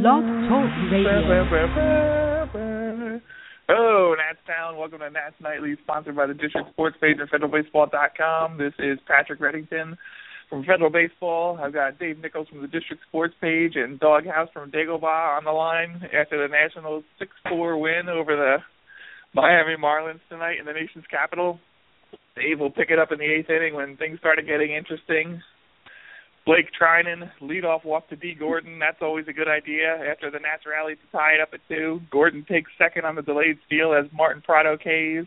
Blog Talk Radio. Hello, Nats Town. Welcome to Nats Nightly, sponsored by the District Sports page at federalbaseball.com. This is Patrick Reddington from Federal Baseball. I've got Dave Nichols from the District Sports page and Doghouse from Dagobah on the line after the Nationals 6-4 win over the Miami Marlins tonight in the nation's capital. Dave will pick it up in the eighth inning when things started getting interesting. Blake Treinen, leadoff walk to D. Gordon. That's always a good idea. After the Nats rally to tie it up at two, Gordon takes second on the delayed steal as Martin Prado K's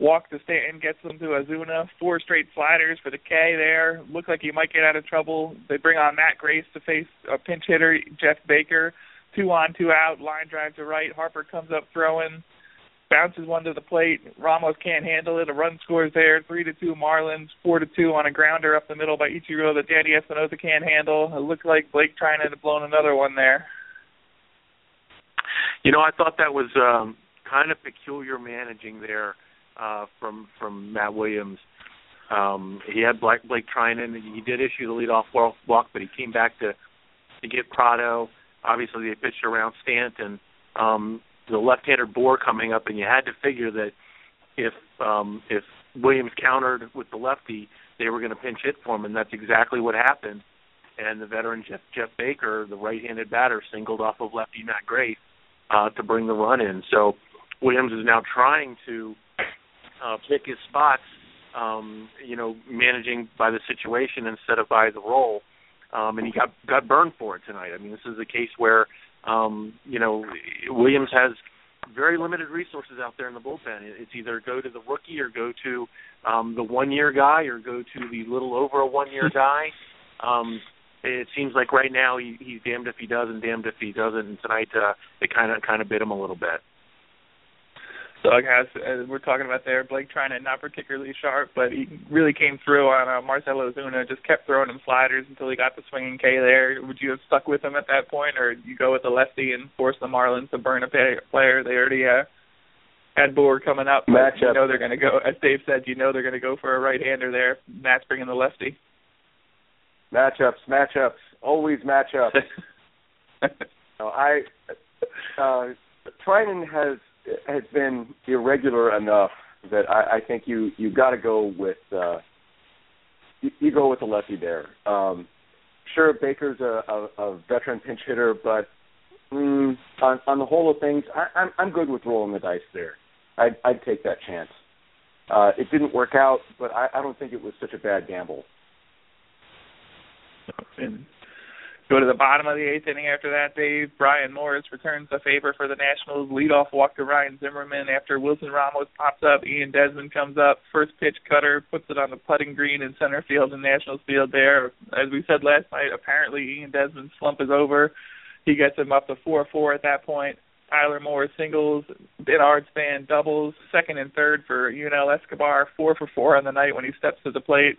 walk to Stanton gets them to Ozuna. Four straight sliders for the K there. Look like he might get out of trouble. They bring on Matt Grace to face a pinch hitter, Jeff Baker. Two on, two out. Line drive to right. Harper comes up throwing bounces one to the plate. Ramos can't handle it. A run scores there. Three to two Marlins. Four to two on a grounder up the middle by Ichiro that Danny Espinosa can't handle. It looked like Blake trying to blown another one there. You know, I thought that was um, kind of peculiar managing there uh, from from Matt Williams. Um, he had Blake, Blake Treinen. He did issue the leadoff walk, but he came back to to get Prado. Obviously, they pitched around Stanton. Um, the left-hander Bour coming up, and you had to figure that if um, if Williams countered with the lefty, they were going to pinch hit for him, and that's exactly what happened. And the veteran Jeff, Jeff Baker, the right-handed batter, singled off of lefty Matt Grace uh, to bring the run in. So Williams is now trying to uh, pick his spots, um, you know, managing by the situation instead of by the role. Um, and he got got burned for it tonight. I mean, this is a case where um, you know, Williams has very limited resources out there in the bullpen. It's either go to the rookie or go to um, the one year guy or go to the little over a one year guy. Um, it seems like right now he, he's damned if he does and damned if he doesn't. And tonight uh, it kind of kind of bit him a little bit doghouse as we're talking about there. Blake Treinen not particularly sharp, but he really came through on uh, Marcell Ozuna. Just kept throwing him sliders until he got the swinging K there. Would you have stuck with him at that point, or you go with the lefty and force the Marlins to burn a pay- player? They already uh, had Bour coming up. Matchup. You know they're going to go. As Dave said, you know they're going to go for a right-hander there. Matt's bringing the lefty. Matchups, matchups, always matchups. no, I uh, Treinen has has been irregular enough that I, I think you you got to go with uh, you, you go with the lefty there. Um, sure, Baker's a, a, a veteran pinch hitter, but mm, on, on the whole of things, I, I'm I'm good with rolling the dice there. I'd, I'd take that chance. Uh, it didn't work out, but I, I don't think it was such a bad gamble. And Go to the bottom of the eighth inning after that, Dave. Bryan Morris returns the favor for the Nationals. Leadoff walk to Ryan Zimmerman after Wilson Ramos pops up. Ian Desmond comes up. First pitch cutter puts it on the putting green in center field in Nationals field there. As we said last night, apparently Ian Desmond's slump is over. He gets him up to 4-4 at that point. Tyler Moore singles, Denard Span doubles, second and third for Yunel Escobar, four for four on the night when he steps to the plate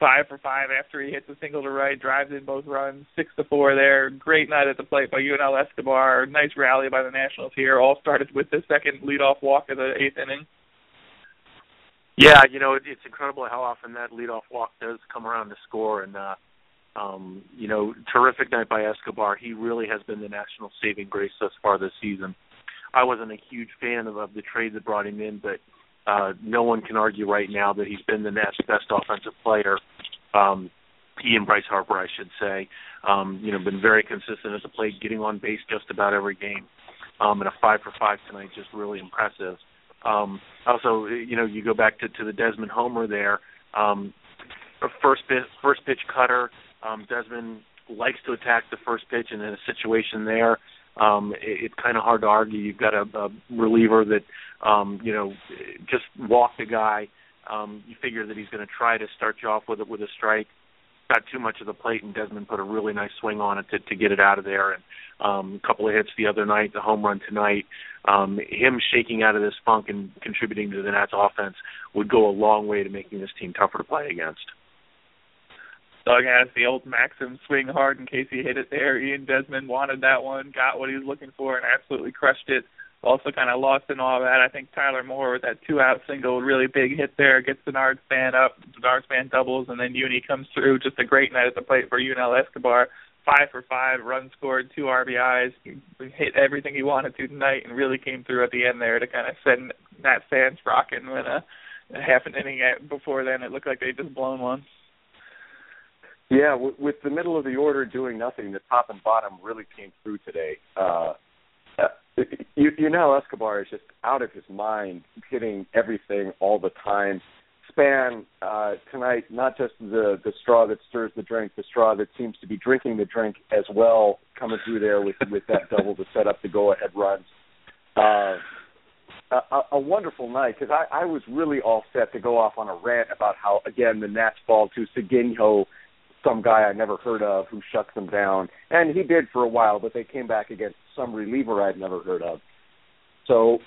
five for five after he hits a single to right, drives in both runs, six to four there. Great night at the plate by Yunel Escobar. Nice rally by the Nationals here. All started with the second leadoff walk of the eighth inning. Yeah, you know it's incredible how often that leadoff walk does come around to score, and uh, um, you know, terrific night by Escobar. He really has been the national saving grace thus far this season. I wasn't a huge fan of, of the trade that brought him in, but uh, no one can argue right now that he's been the next best offensive player. Um, he and Bryce Harper, I should say, um, you know, been very consistent at the plate, getting on base just about every game. Um, and a five for five tonight, just really impressive. Um, also, you know, you go back to, to the Desmond Homer there. Um, first pitch, first pitch cutter. Um, Desmond likes to attack the first pitch, and in a situation there, um, it, it's kind of hard to argue. You've got a, a reliever that, um, you know, just walked a guy. Um, you figure that he's going to try to start you off with it with a strike. Got too much of the plate, and Desmond put a really nice swing on it to, to get it out of there. And um, a couple of hits the other night, the home run tonight. Um, him shaking out of this funk and contributing to the Nats offense would go a long way to making this team tougher to play against. Doug has the old maxim swing hard in case he hit it there. Ian Desmond wanted that one, got what he was looking for, and absolutely crushed it. Also kind of lost in all that. I think Tyler Moore with that two out single, really big hit there, gets Denard Span up. Denard Span doubles, and then Uni comes through. Just a great night at the plate for Yunel Escobar. five for five, run scored, two RBIs, hit everything he wanted to tonight, and really came through at the end there to kind of send Nat fans rocking when a half an inning before then it looked like they just blown one. Yeah, with, with the middle of the order doing nothing, the top and bottom really came through today. Uh, uh, you, you know, Escobar is just out of his mind, hitting everything all the time. Span uh, tonight, not just the the straw that stirs the drink, the straw that seems to be drinking the drink as well, coming through there with with that double to set up the go ahead runs. Uh, a, a wonderful night because I, I was really all set to go off on a rant about how again the Nats fall to Seguinho some guy I never heard of who shuts them down. And he did for a while, but they came back against some reliever I'd never heard of. So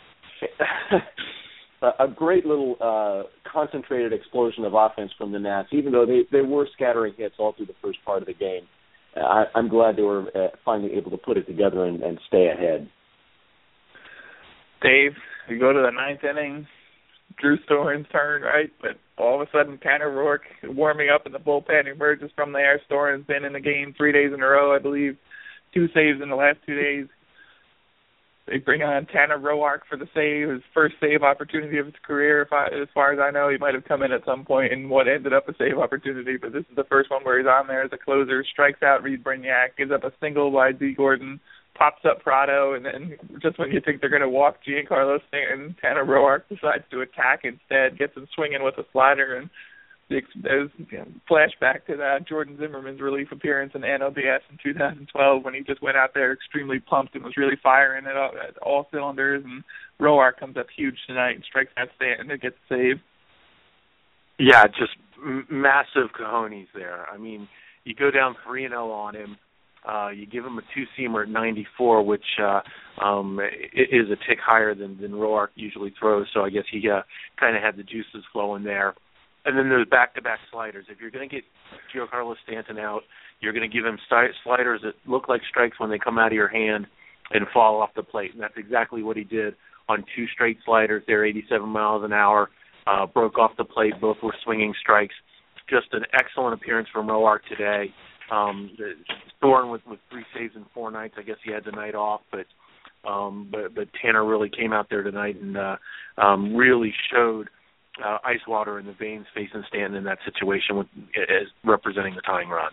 a great little uh concentrated explosion of offense from the Nats, even though they they were scattering hits all through the first part of the game. I, I'm glad they were uh, finally able to put it together and, and stay ahead. Dave, you go to the ninth inning, Drew Storen's turn, right? But all of a sudden, Tanner Roark warming up in the bullpen emerges from there. Storen's been in the game three days in a row, I believe, two saves in the last two days. They bring on Tanner Roark for the save, his first save opportunity of his career. If I, as far as I know, he might have come in at some point in what ended up a save opportunity, but this is the first one where he's on there as a closer, strikes out Reid Brignac, gives up a single by Dee Gordon, pops up Prado, and then just when you think they're going to walk Giancarlo Stanton, Tanner Roark decides to attack instead, gets him swinging with a slider, and there's you know, flashback to that Jordan Zimmermann's relief appearance in NLDS in 2012 when he just went out there extremely pumped and was really firing at all, at all cylinders, and Roark comes up huge tonight and strikes out Stanton and gets saved. Yeah, just m- massive cojones there. I mean, you go down three and zero on him uh, you give him a two seamer at 94, which uh, um, is a tick higher than than Roark usually throws. So I guess he uh, kind of had the juices flowing there. And then there's back-to-back sliders. If you're going to get Giancarlo Stanton out, you're going to give him st- sliders that look like strikes when they come out of your hand and fall off the plate. And that's exactly what he did on two straight sliders. They're 87 miles an hour. Uh, broke off the plate. Both were swinging strikes. Just an excellent appearance from Roark today. Um, Storen with with three saves and four nights. I guess he had the night off, but um, but but Tanner really came out there tonight and uh, um, really showed uh, ice water in the veins facing Stanton in that situation with as representing the tying run.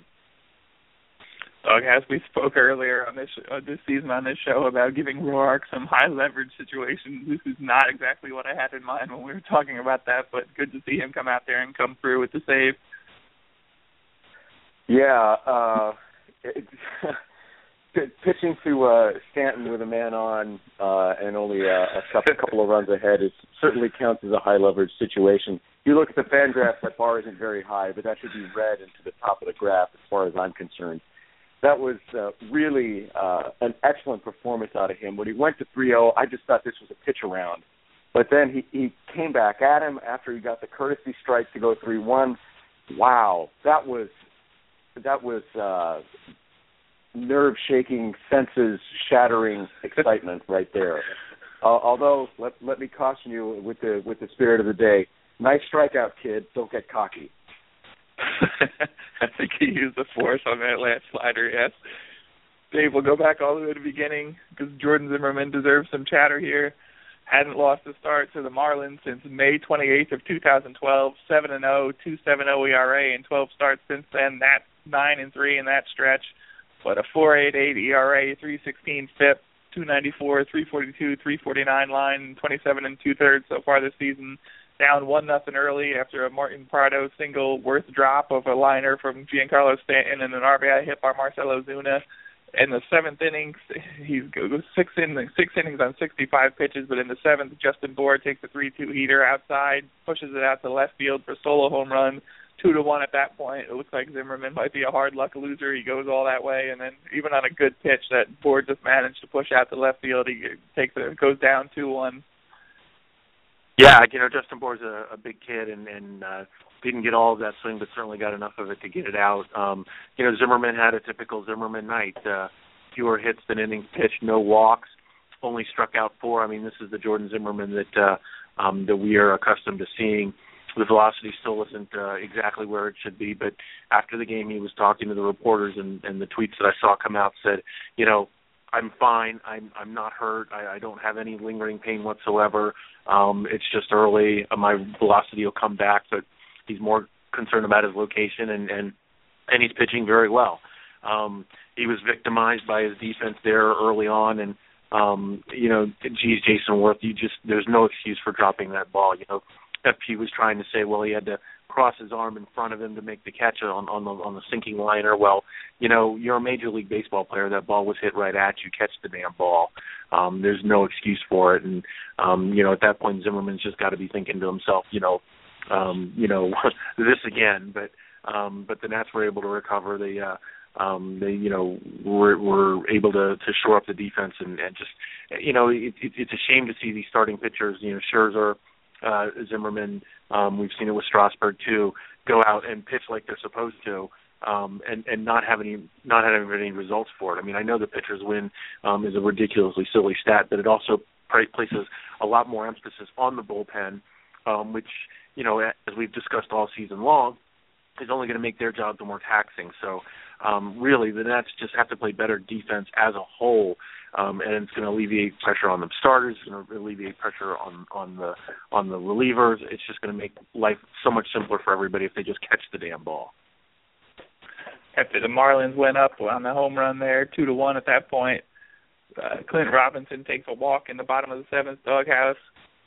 Doug, as we spoke earlier on this uh, this season on this show about giving Roark some high leverage situations, this is not exactly what I had in mind when we were talking about that. But good to see him come out there and come through with the save. Yeah, uh, it, pitching to uh, Stanton with a man on uh, and only a, a couple, couple of runs ahead is certainly counts as a high leverage situation. You look at the FanGraphs, that bar isn't very high, but that should be read into the top of the graph as far as I'm concerned. That was uh, really uh, an excellent performance out of him. When he went to 3-0, I just thought this was a pitch around. But then he, he came back at him after he got the courtesy strike to go 3-1. Wow, that was that was uh, nerve shaking, senses shattering excitement right there. Uh, although let let me caution you with the with the spirit of the day. Nice strikeout, kid. Don't get cocky. I think he used the force on that last slider. Yes. Dave, we'll go back all the way to the beginning because Jordan Zimmermann deserves some chatter here. Hadn't lost a start to the Marlins since May 28th of 2012. 7 and 0, 2.70 ERA, and 12 starts since then. That nine and three in that stretch, but a 4.88 ERA, 3.16 FIP, 294, 342, 349 line, 27 and two thirds so far this season. Down one nothing early after a Martin Prado single Werth drop of a liner from Giancarlo Stanton and an RBI hit by Marcell Ozuna. In the seventh inning, he goes six innings, six innings on 65 pitches, but in the seventh, Justin Bour takes a 3-2 heater outside, pushes it out to left field for solo home run two to one at that point. It looks like Zimmermann might be a hard luck loser. He goes all that way, and then even on a good pitch that Bour just managed to push out to left field, he takes it goes down two one. Yeah, you know Justin Bour's a, a big kid and and uh, didn't get all of that swing, but certainly got enough of it to get it out. Um, you know Zimmermann had a typical Zimmermann night. Uh, fewer hits than innings pitched, no walks, only struck out four. I mean, this is the Jordan Zimmermann that uh, um, that we are accustomed to seeing the velocity still isn't uh, exactly where it should be. But after the game, he was talking to the reporters, and, and the tweets that I saw come out said, you know, I'm fine. I'm I'm not hurt. I, I don't have any lingering pain whatsoever. Um, it's just early. My velocity will come back, but he's more concerned about his location, and and and he's pitching very well. Um, he was victimized by his defense there early on, and um, you know, geez, Jayson Werth, you just there's no excuse for dropping that ball. You know, FP was trying to say, well, he had to cross his arm in front of him to make the catch on on the on the sinking liner. Well, you know, you're a major league baseball player. That ball was hit right at you. Catch the damn ball. Um, there's no excuse for it. And um, you know, at that point, Zimmermann's just got to be thinking to himself, you know, um, you know, this again. But um, but the Nats were able to recover. They uh, um, they you know were were able to to shore up the defense and and just you know it, it, it's a shame to see these starting pitchers. You know, Scherzer uh, Zimmermann. Um, we've seen it with Strasburg too. Go out and pitch like they're supposed to, um, and and not have any not having any results for it. I mean, I know the pitchers win um, is a ridiculously silly stat, but it also places a lot more emphasis on the bullpen, um, which you know, as we've discussed all season long, is only going to make their jobs more taxing. So, um, really, the Nats just have to play better defense as a whole um, and it's going to alleviate pressure on the starters. It's going to alleviate pressure on on the on the relievers. It's just going to make life so much simpler for everybody if they just catch the damn ball. After the Marlins went up on the home run there, two to one at that point, uh, Clint Robinson takes a walk in the bottom of the seventh doghouse.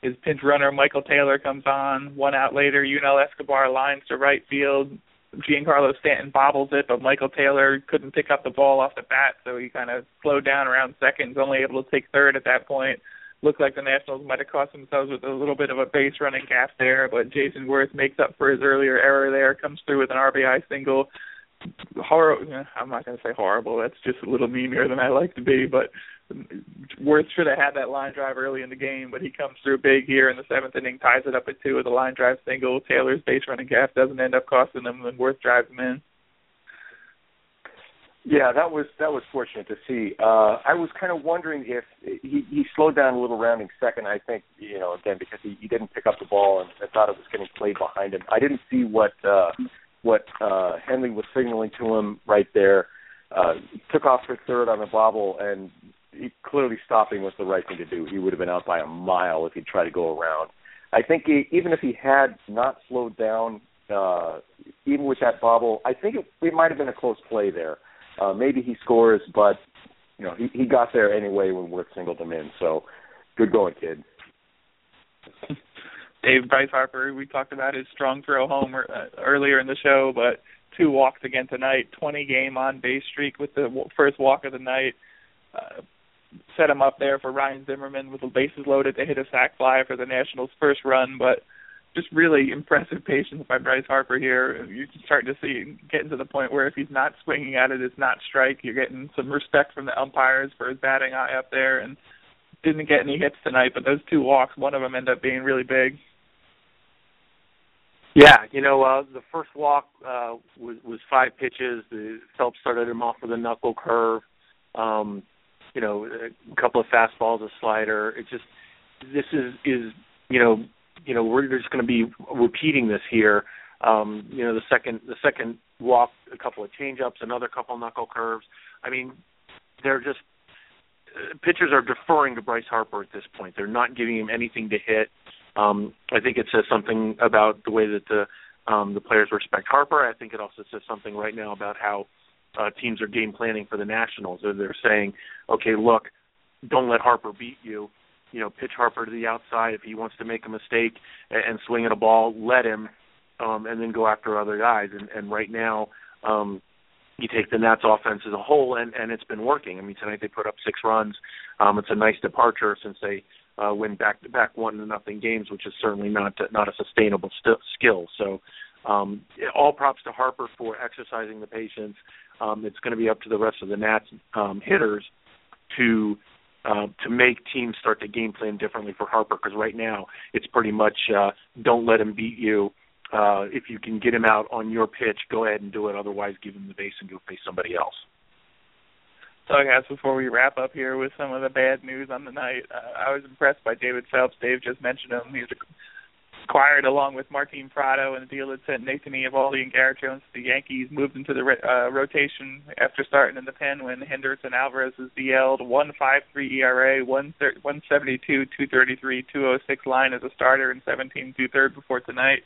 His pinch runner Michael Taylor comes on. One out later, Yunel Escobar lines to right field. Giancarlo Stanton bobbles it, but Michael Taylor couldn't pick up the ball off the bat, so he kind of slowed down around second. only able to take third at that point. Looked like the Nationals might have cost themselves with a little bit of a base running gap there, but Jayson Werth makes up for his earlier error there, comes through with an RBI single. Horrible. I'm not going to say horrible. That's just a little meaner than I like to be, but Werth should have had that line drive early in the game, but he comes through big here in the seventh inning, ties it up at two with a line drive single. Taylor's base running gap doesn't end up costing them, and Werth drives him in. Yeah, that was that was fortunate to see. Uh I was kind of wondering if he he slowed down a little rounding second. I think you know again because he, he didn't pick up the ball and I thought it was getting played behind him. I didn't see what uh what uh Henley was signaling to him right there. Uh took off for third on the bobble and he, clearly stopping was the right thing to do. He would have been out by a mile if he'd tried to go around. I think he, even if he had not slowed down, uh, even with that bobble, I think it, it might have been a close play there. Uh, maybe he scores, but you know he, he got there anyway when Werth singled him in. So good going, kid. Dave Bryce Harper, we talked about his strong throw home uh, earlier in the show, but two walks again tonight, 20 game on base streak with the first walk of the night. Uh, set him up there for Ryan Zimmerman with the bases loaded to hit a sac fly for the Nationals' first run, but just really impressive patience by Bryce Harper here. You can start to see getting to the point where if he's not swinging at it, it's not strike. You're getting some respect from the umpires for his batting eye up there, and didn't get any hits tonight. But those two walks, one of them ended up being really big. Yeah, you know, uh, the first walk uh, was was five pitches. The Phelps started him off with a knuckle curve. Um, you know, a couple of fastballs, a slider. It just this is is you know you know we're just going to be repeating this here. Um, you know, the second the second walk, a couple of changeups, another couple knuckle curves. I mean, they're just uh, pitchers are deferring to Bryce Harper at this point. They're not giving him anything to hit. Um, I think it says something about the way that the um, the players respect Harper. I think it also says something right now about how uh, teams are game planning for the Nationals. They're, they're saying, okay, look, don't let Harper beat you. You know, pitch Harper to the outside if he wants to make a mistake and, and swing at a ball. Let him, um, and then go after other guys. And, and right now, um, you take the Nats offense as a whole, and, and it's been working. I mean, tonight they put up six runs. Um, it's a nice departure since they uh, win back-to-back one to nothing games, which is certainly not not a sustainable st- skill. So, um, all props to Harper for exercising the patience um, it's going to be up to the rest of the Nats um, hitters to uh, to make teams start to game plan differently for Harper because right now it's pretty much uh, don't let him beat you. Uh, if you can get him out on your pitch, go ahead and do it. Otherwise, give him the base and go face somebody else. So, guys, before we wrap up here with some of the bad news on the night, uh, I was impressed by David Phelps. Dave just mentioned him. He's acquired along with Martin Prado and the deal that sent Nathan Eovaldi and Garrett Jones to the Yankees moved into the uh, rotation after starting in the pen when Henderson Alvarez was DL'd. 1.53 ERA, 172, 233, 206 line as a starter in 17 two thirds before tonight.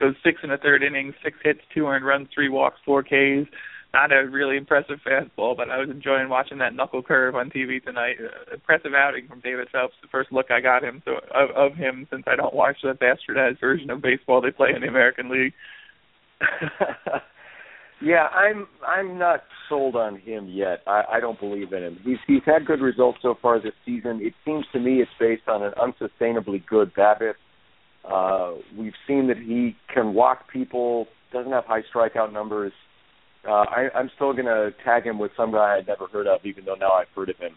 Goes six in the third inning, six hits, two earned runs, three walks, four Ks not a really impressive fastball, but I was enjoying watching that knuckle curve on TV tonight. Uh, impressive outing from David Phelps. The first look I got him so of, of him since I don't watch the bastardized version of baseball they play in the American League. yeah, I'm I'm not sold on him yet. I, I don't believe in him. He's he's had good results so far this season. It seems to me it's based on an unsustainably good BABIP. Uh, we've seen that he can walk people. Doesn't have high strikeout numbers uh, I, I'm still going to tag him with some guy I'd never heard of, even though now I've heard of him.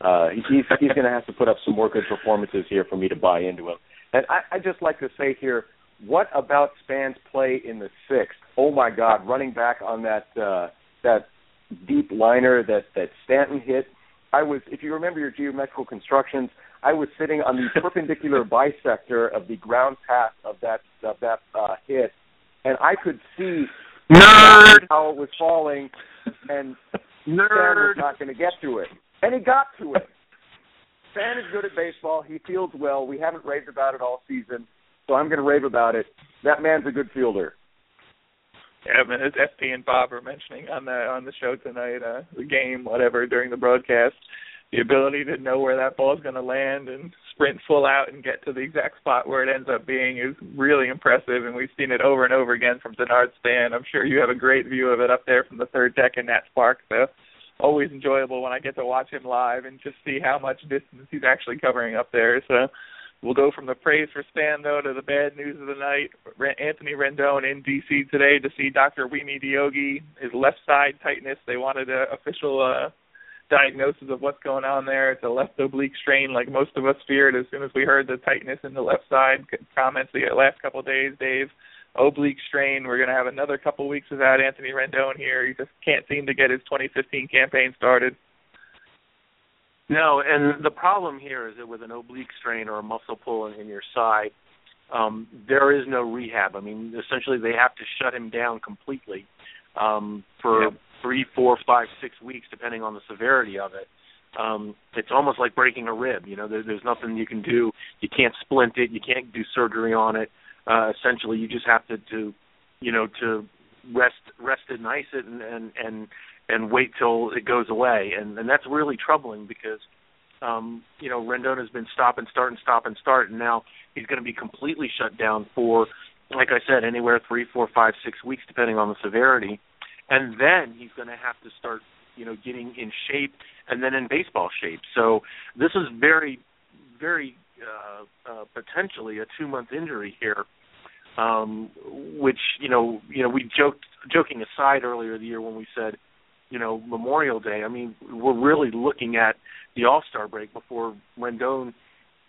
Uh, he's he's going to have to put up some more good performances here for me to buy into him. And I, I just like to say here, what about Span's play in the sixth? Oh my God, running back on that uh, that deep liner that that Stanton hit. I was, if you remember your geometrical constructions, I was sitting on the perpendicular bisector of the ground path of that of that uh, hit, and I could see Nerd. How it was falling, and Nerd. Stan was not going to get to it, and he got to it. Stan is good at baseball. He fields well. We haven't raved about it all season, so I'm going to rave about it. That man's a good fielder. Yeah, I mean, as FP and Bob were mentioning on the on the show tonight, uh, the game, whatever, during the broadcast, the ability to know where that ball is going to land and sprint full out and get to the exact spot where it ends up being is really impressive, and we've seen it over and over again from Denard Span. I'm sure you have a great view of it up there from the third deck in Nats Park. So always enjoyable when I get to watch him live and just see how much distance he's actually covering up there. So we'll go from the praise for Span though to the bad news of the night. Anthony Rendon in DC today to see Dr. Wiemi Douoguih, his left side tightness. They wanted an official uh, diagnosis of what's going on there. It's a left oblique strain, like most of us feared as soon as we heard the tightness in the left side. Comments the last couple of days, Dave. Oblique strain. We're going to have another couple of weeks without Anthony Rendon here. He just can't seem to get his 2015 campaign started. No, and the problem here is that with an oblique strain or a muscle pull in, in your side, um, there is no rehab. I mean, essentially they have to shut him down completely um, for yep three, four, five, six weeks, depending on the severity of it. Um, it's almost like breaking a rib. You know, there, there's nothing you can do. You can't splint it. You can't do surgery on it. Uh, essentially, you just have to, to, you know, to rest, rest it and ice it, and and and and wait till it goes away. And and that's really troubling because, um, you know, Rendon has been stop and start and stop and start, and now he's going to be completely shut down for, like I said, anywhere three, four, five, six weeks, depending on the severity and then he's going to have to start, you know, getting in shape and then in baseball shape. So this is very, very uh, uh, potentially a two-month injury here, um, which you know, you know, we joked, joking aside earlier the year when we said, you know, Memorial Day. I mean, we're really looking at the All Star break before Rendon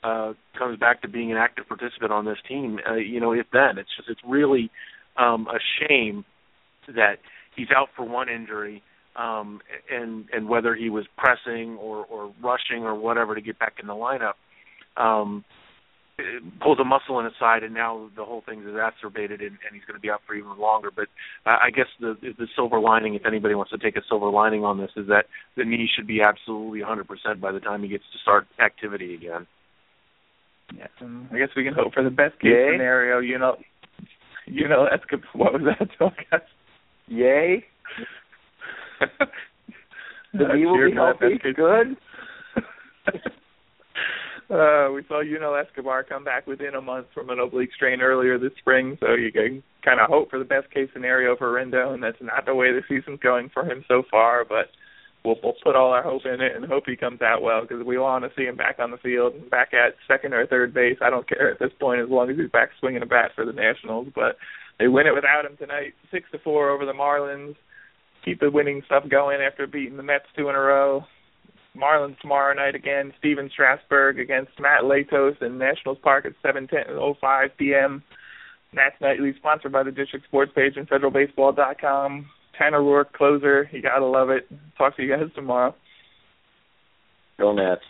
uh, comes back to being an active participant on this team. Uh, you know, if then, it's just it's really um, a shame that he's out for one injury, um, and and whether he was pressing or or rushing or whatever to get back in the lineup, um, pulls a muscle in his side, and now the whole thing's exacerbated, and, and he's going to be out for even longer. But I guess the the silver lining, if anybody wants to take a silver lining on this, is that the knee should be absolutely 100% by the time he gets to start activity again. Yes, and I guess we can hope for the best case Yay. scenario. You know, you know that's good. What was that? Yay. the knee will be healthy. Good. uh, we saw Yunel Escobar come back within a month from an oblique strain earlier this spring, so you can kind of hope for the best case scenario for Rendon. That's not the way the season's going for him so far, but we'll, we'll put all our hope in it and hope he comes out well because we want to see him back on the field and back at second or third base. I don't care at this point as long as he's back swinging a bat for the Nationals, but they win it without him tonight, six to four over the Marlins. Keep the winning stuff going after beating the Mets two in a row. Marlins tomorrow night again. Stephen Strasburg against Matt Latos in Nationals Park at 7:05 p.m. Nats Nightly, sponsored by the District Sports page and FederalBaseball.com. Tanner Roark, closer. You gotta love it. Talk to you guys tomorrow. Go Nats.